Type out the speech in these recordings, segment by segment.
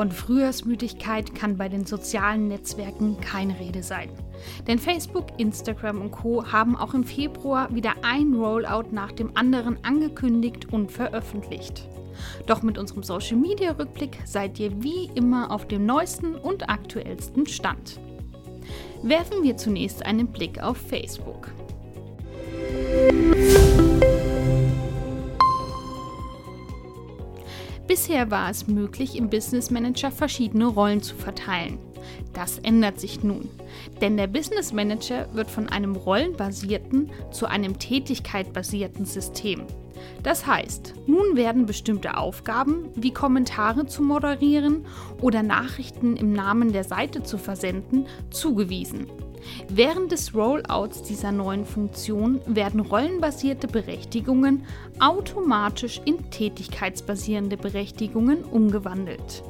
Von Frühjahrsmüdigkeit kann bei den sozialen Netzwerken keine Rede sein. Denn Facebook, Instagram und Co haben auch im Februar wieder ein Rollout nach dem anderen angekündigt und veröffentlicht. Doch mit unserem Social Media Rückblick seid ihr wie immer auf dem neuesten und aktuellsten Stand. Werfen wir zunächst einen Blick auf Facebook. Bisher war es möglich, im Business Manager verschiedene Rollen zu verteilen. Das ändert sich nun, denn der Business Manager wird von einem rollenbasierten zu einem tätigkeitbasierten System. Das heißt, nun werden bestimmte Aufgaben wie Kommentare zu moderieren oder Nachrichten im Namen der Seite zu versenden zugewiesen. Während des Rollouts dieser neuen Funktion werden rollenbasierte Berechtigungen automatisch in tätigkeitsbasierende Berechtigungen umgewandelt.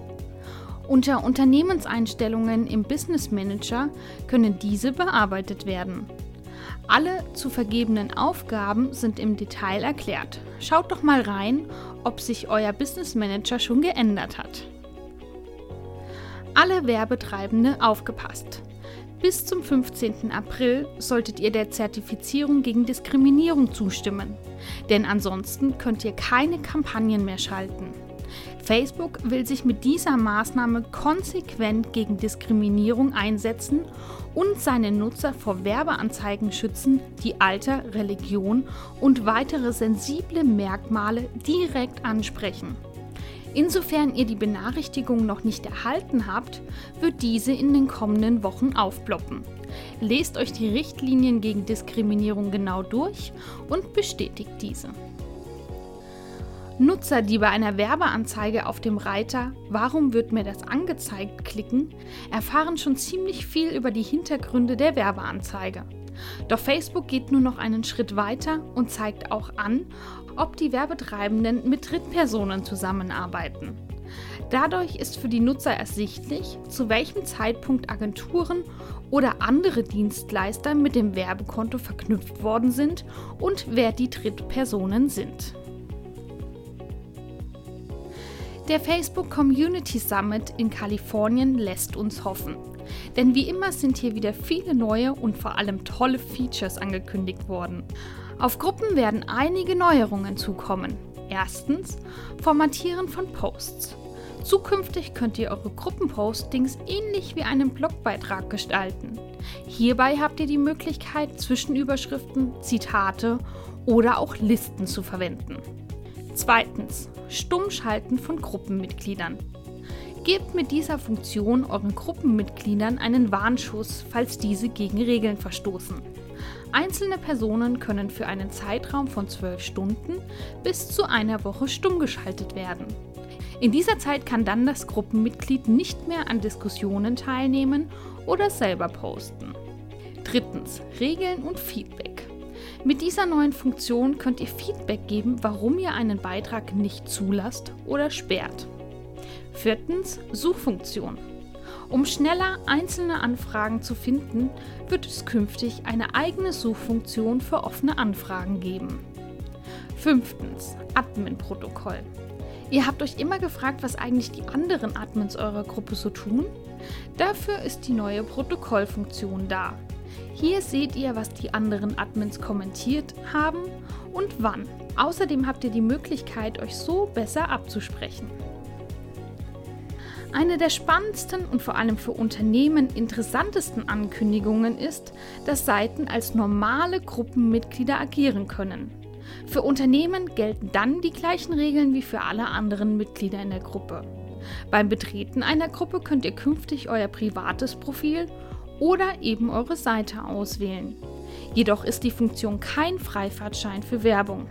Unter Unternehmenseinstellungen im Business Manager können diese bearbeitet werden. Alle zu vergebenen Aufgaben sind im Detail erklärt. Schaut doch mal rein, ob sich euer Business Manager schon geändert hat. Alle Werbetreibende aufgepasst. Bis zum 15. April solltet ihr der Zertifizierung gegen Diskriminierung zustimmen, denn ansonsten könnt ihr keine Kampagnen mehr schalten. Facebook will sich mit dieser Maßnahme konsequent gegen Diskriminierung einsetzen und seine Nutzer vor Werbeanzeigen schützen, die Alter, Religion und weitere sensible Merkmale direkt ansprechen. Insofern ihr die Benachrichtigung noch nicht erhalten habt, wird diese in den kommenden Wochen aufploppen. Lest euch die Richtlinien gegen Diskriminierung genau durch und bestätigt diese. Nutzer, die bei einer Werbeanzeige auf dem Reiter Warum wird mir das angezeigt klicken, erfahren schon ziemlich viel über die Hintergründe der Werbeanzeige. Doch Facebook geht nur noch einen Schritt weiter und zeigt auch an, ob die Werbetreibenden mit Drittpersonen zusammenarbeiten. Dadurch ist für die Nutzer ersichtlich, zu welchem Zeitpunkt Agenturen oder andere Dienstleister mit dem Werbekonto verknüpft worden sind und wer die Drittpersonen sind. Der Facebook Community Summit in Kalifornien lässt uns hoffen. Denn wie immer sind hier wieder viele neue und vor allem tolle Features angekündigt worden. Auf Gruppen werden einige Neuerungen zukommen. Erstens Formatieren von Posts. Zukünftig könnt ihr eure Gruppenpostings ähnlich wie einen Blogbeitrag gestalten. Hierbei habt ihr die Möglichkeit, Zwischenüberschriften, Zitate oder auch Listen zu verwenden. Zweitens, Stummschalten von Gruppenmitgliedern. Gebt mit dieser Funktion euren Gruppenmitgliedern einen Warnschuss, falls diese gegen Regeln verstoßen. Einzelne Personen können für einen Zeitraum von zwölf Stunden bis zu einer Woche stumm geschaltet werden. In dieser Zeit kann dann das Gruppenmitglied nicht mehr an Diskussionen teilnehmen oder selber posten. Drittens, Regeln und Feedback. Mit dieser neuen Funktion könnt ihr Feedback geben, warum ihr einen Beitrag nicht zulasst oder sperrt. Viertens Suchfunktion. Um schneller einzelne Anfragen zu finden, wird es künftig eine eigene Suchfunktion für offene Anfragen geben. Fünftens Admin-Protokoll. Ihr habt euch immer gefragt, was eigentlich die anderen Admins eurer Gruppe so tun? Dafür ist die neue Protokollfunktion da. Hier seht ihr, was die anderen Admins kommentiert haben und wann. Außerdem habt ihr die Möglichkeit, euch so besser abzusprechen. Eine der spannendsten und vor allem für Unternehmen interessantesten Ankündigungen ist, dass Seiten als normale Gruppenmitglieder agieren können. Für Unternehmen gelten dann die gleichen Regeln wie für alle anderen Mitglieder in der Gruppe. Beim Betreten einer Gruppe könnt ihr künftig euer privates Profil oder eben eure Seite auswählen. Jedoch ist die Funktion kein Freifahrtschein für Werbung.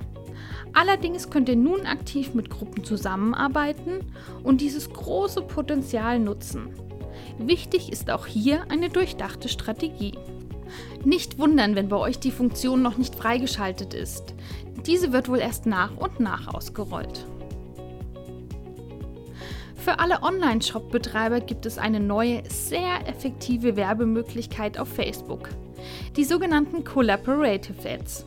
Allerdings könnt ihr nun aktiv mit Gruppen zusammenarbeiten und dieses große Potenzial nutzen. Wichtig ist auch hier eine durchdachte Strategie. Nicht wundern, wenn bei euch die Funktion noch nicht freigeschaltet ist. Diese wird wohl erst nach und nach ausgerollt. Für alle Online-Shop-Betreiber gibt es eine neue, sehr effektive Werbemöglichkeit auf Facebook. Die sogenannten Collaborative Ads.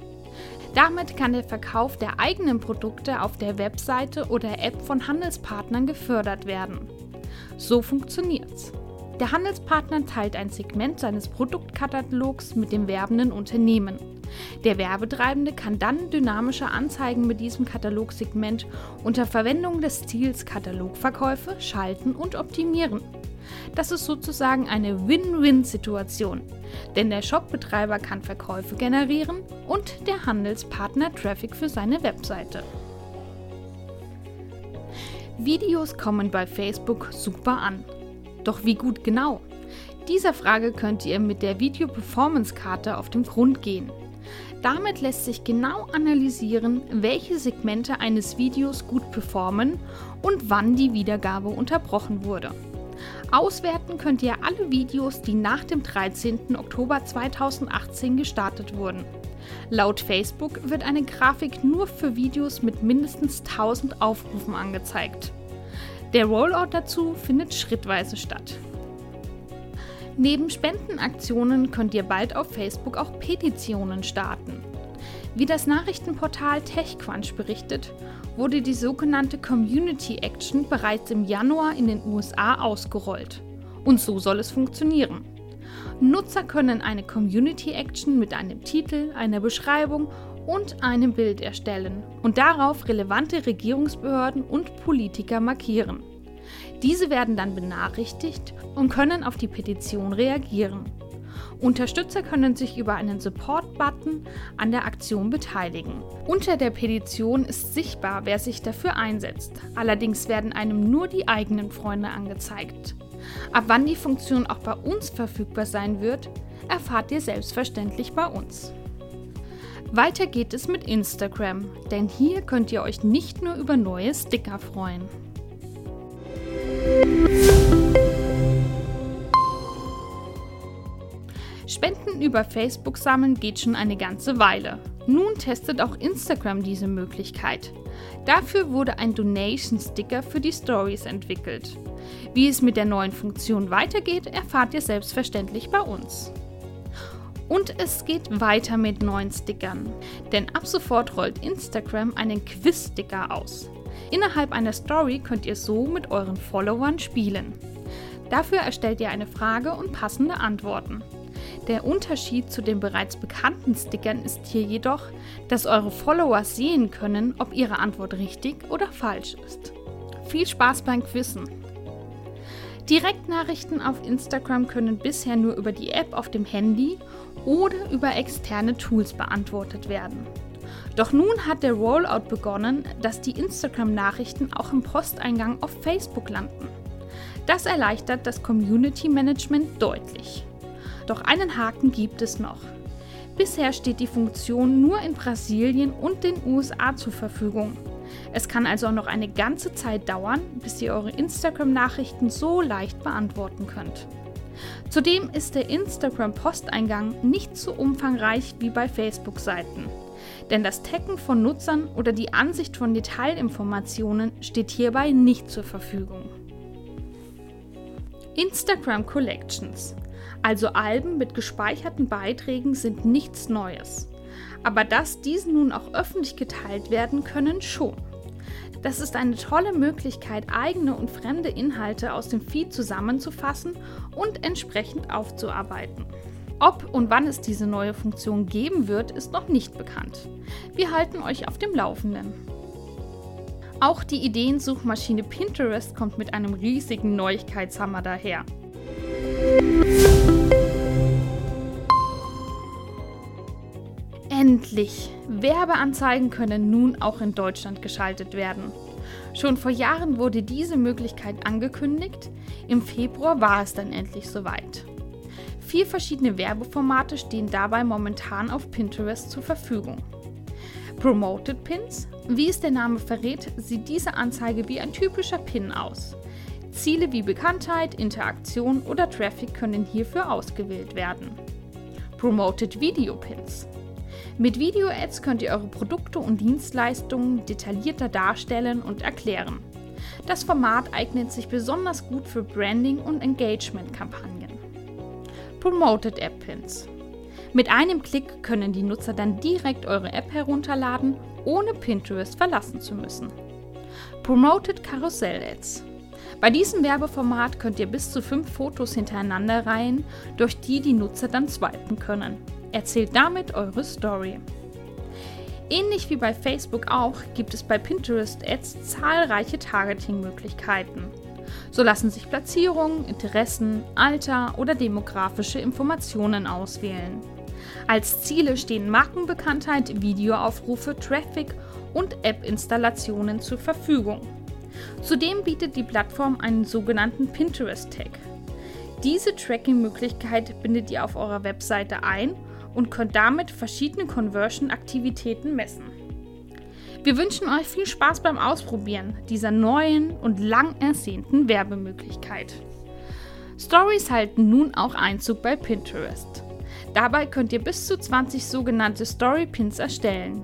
Damit kann der Verkauf der eigenen Produkte auf der Webseite oder App von Handelspartnern gefördert werden. So funktioniert's. Der Handelspartner teilt ein Segment seines Produktkatalogs mit dem werbenden Unternehmen. Der Werbetreibende kann dann dynamische Anzeigen mit diesem Katalogsegment unter Verwendung des Ziels Katalogverkäufe schalten und optimieren. Das ist sozusagen eine Win-Win-Situation, denn der Shopbetreiber kann Verkäufe generieren und der Handelspartner Traffic für seine Webseite. Videos kommen bei Facebook super an. Doch wie gut genau? Dieser Frage könnt ihr mit der Video Performance Karte auf den Grund gehen. Damit lässt sich genau analysieren, welche Segmente eines Videos gut performen und wann die Wiedergabe unterbrochen wurde. Auswerten könnt ihr alle Videos, die nach dem 13. Oktober 2018 gestartet wurden. Laut Facebook wird eine Grafik nur für Videos mit mindestens 1000 Aufrufen angezeigt. Der Rollout dazu findet schrittweise statt. Neben Spendenaktionen könnt ihr bald auf Facebook auch Petitionen starten. Wie das Nachrichtenportal TechCrunch berichtet, wurde die sogenannte Community Action bereits im Januar in den USA ausgerollt. Und so soll es funktionieren. Nutzer können eine Community Action mit einem Titel, einer Beschreibung und einem Bild erstellen und darauf relevante Regierungsbehörden und Politiker markieren. Diese werden dann benachrichtigt und können auf die Petition reagieren. Unterstützer können sich über einen Support-Button an der Aktion beteiligen. Unter der Petition ist sichtbar, wer sich dafür einsetzt. Allerdings werden einem nur die eigenen Freunde angezeigt. Ab wann die Funktion auch bei uns verfügbar sein wird, erfahrt ihr selbstverständlich bei uns. Weiter geht es mit Instagram, denn hier könnt ihr euch nicht nur über neue Sticker freuen. Spenden über Facebook sammeln geht schon eine ganze Weile. Nun testet auch Instagram diese Möglichkeit. Dafür wurde ein Donation-Sticker für die Stories entwickelt. Wie es mit der neuen Funktion weitergeht, erfahrt ihr selbstverständlich bei uns. Und es geht weiter mit neuen Stickern, denn ab sofort rollt Instagram einen Quiz-Sticker aus. Innerhalb einer Story könnt ihr so mit euren Followern spielen. Dafür erstellt ihr eine Frage und passende Antworten. Der Unterschied zu den bereits bekannten Stickern ist hier jedoch, dass eure Follower sehen können, ob ihre Antwort richtig oder falsch ist. Viel Spaß beim Quizzen! Direktnachrichten auf Instagram können bisher nur über die App auf dem Handy oder über externe Tools beantwortet werden. Doch nun hat der Rollout begonnen, dass die Instagram-Nachrichten auch im Posteingang auf Facebook landen. Das erleichtert das Community Management deutlich. Doch einen Haken gibt es noch. Bisher steht die Funktion nur in Brasilien und den USA zur Verfügung. Es kann also noch eine ganze Zeit dauern, bis ihr eure Instagram-Nachrichten so leicht beantworten könnt. Zudem ist der Instagram-Posteingang nicht so umfangreich wie bei Facebook-Seiten. Denn das Taggen von Nutzern oder die Ansicht von Detailinformationen steht hierbei nicht zur Verfügung. Instagram Collections, also Alben mit gespeicherten Beiträgen, sind nichts Neues. Aber dass diese nun auch öffentlich geteilt werden können, schon. Das ist eine tolle Möglichkeit, eigene und fremde Inhalte aus dem Feed zusammenzufassen und entsprechend aufzuarbeiten. Ob und wann es diese neue Funktion geben wird, ist noch nicht bekannt. Wir halten euch auf dem Laufenden. Auch die Ideensuchmaschine Pinterest kommt mit einem riesigen Neuigkeitshammer daher. Endlich! Werbeanzeigen können nun auch in Deutschland geschaltet werden. Schon vor Jahren wurde diese Möglichkeit angekündigt, im Februar war es dann endlich soweit. Vier verschiedene Werbeformate stehen dabei momentan auf Pinterest zur Verfügung. Promoted Pins, wie es der Name verrät, sieht diese Anzeige wie ein typischer Pin aus. Ziele wie Bekanntheit, Interaktion oder Traffic können hierfür ausgewählt werden. Promoted Video Pins. Mit Video-Ads könnt ihr eure Produkte und Dienstleistungen detaillierter darstellen und erklären. Das Format eignet sich besonders gut für Branding- und Engagement-Kampagnen. Promoted App Pins. Mit einem Klick können die Nutzer dann direkt eure App herunterladen, ohne Pinterest verlassen zu müssen. Promoted Karussell Ads. Bei diesem Werbeformat könnt ihr bis zu fünf Fotos hintereinander reihen, durch die die Nutzer dann swipen können. Erzählt damit eure Story. Ähnlich wie bei Facebook auch gibt es bei Pinterest Ads zahlreiche Targeting-Möglichkeiten. So lassen sich Platzierungen, Interessen, Alter oder demografische Informationen auswählen. Als Ziele stehen Markenbekanntheit, Videoaufrufe, Traffic und App-Installationen zur Verfügung. Zudem bietet die Plattform einen sogenannten Pinterest-Tag. Diese Tracking-Möglichkeit bindet ihr auf eurer Webseite ein und könnt damit verschiedene Conversion-Aktivitäten messen. Wir wünschen euch viel Spaß beim Ausprobieren dieser neuen und lang ersehnten Werbemöglichkeit. Stories halten nun auch Einzug bei Pinterest. Dabei könnt ihr bis zu 20 sogenannte Story Pins erstellen.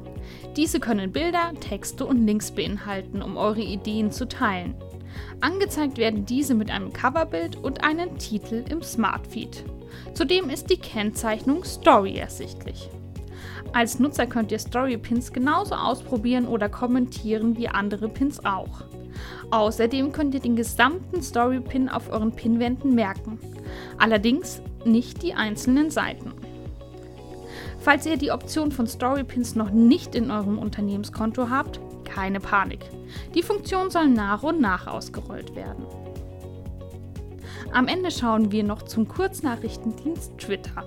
Diese können Bilder, Texte und Links beinhalten, um eure Ideen zu teilen. Angezeigt werden diese mit einem Coverbild und einem Titel im Smartfeed. Zudem ist die Kennzeichnung Story ersichtlich. Als Nutzer könnt ihr Story Pins genauso ausprobieren oder kommentieren wie andere Pins auch. Außerdem könnt ihr den gesamten Story Pin auf euren Pinwänden merken. Allerdings nicht die einzelnen Seiten. Falls ihr die Option von Storypins noch nicht in eurem Unternehmenskonto habt, keine Panik. Die Funktion soll nach und nach ausgerollt werden. Am Ende schauen wir noch zum Kurznachrichtendienst Twitter.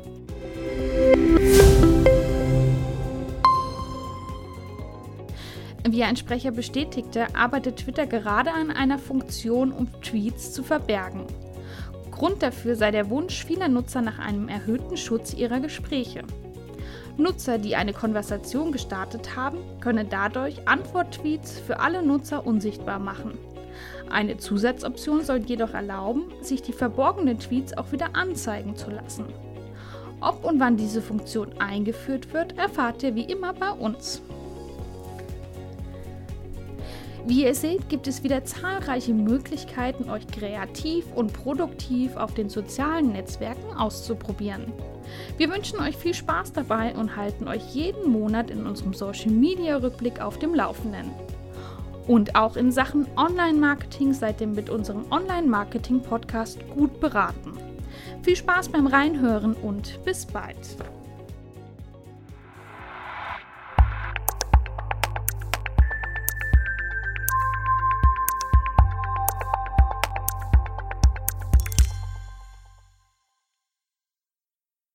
Wie ein Sprecher bestätigte, arbeitet Twitter gerade an einer Funktion, um Tweets zu verbergen. Grund dafür sei der Wunsch vieler Nutzer nach einem erhöhten Schutz ihrer Gespräche. Nutzer, die eine Konversation gestartet haben, können dadurch Antwort-Tweets für alle Nutzer unsichtbar machen. Eine Zusatzoption soll jedoch erlauben, sich die verborgenen Tweets auch wieder anzeigen zu lassen. Ob und wann diese Funktion eingeführt wird, erfahrt ihr wie immer bei uns. Wie ihr seht, gibt es wieder zahlreiche Möglichkeiten, euch kreativ und produktiv auf den sozialen Netzwerken auszuprobieren. Wir wünschen euch viel Spaß dabei und halten euch jeden Monat in unserem Social Media Rückblick auf dem Laufenden. Und auch in Sachen Online-Marketing seid ihr mit unserem Online-Marketing-Podcast gut beraten. Viel Spaß beim Reinhören und bis bald.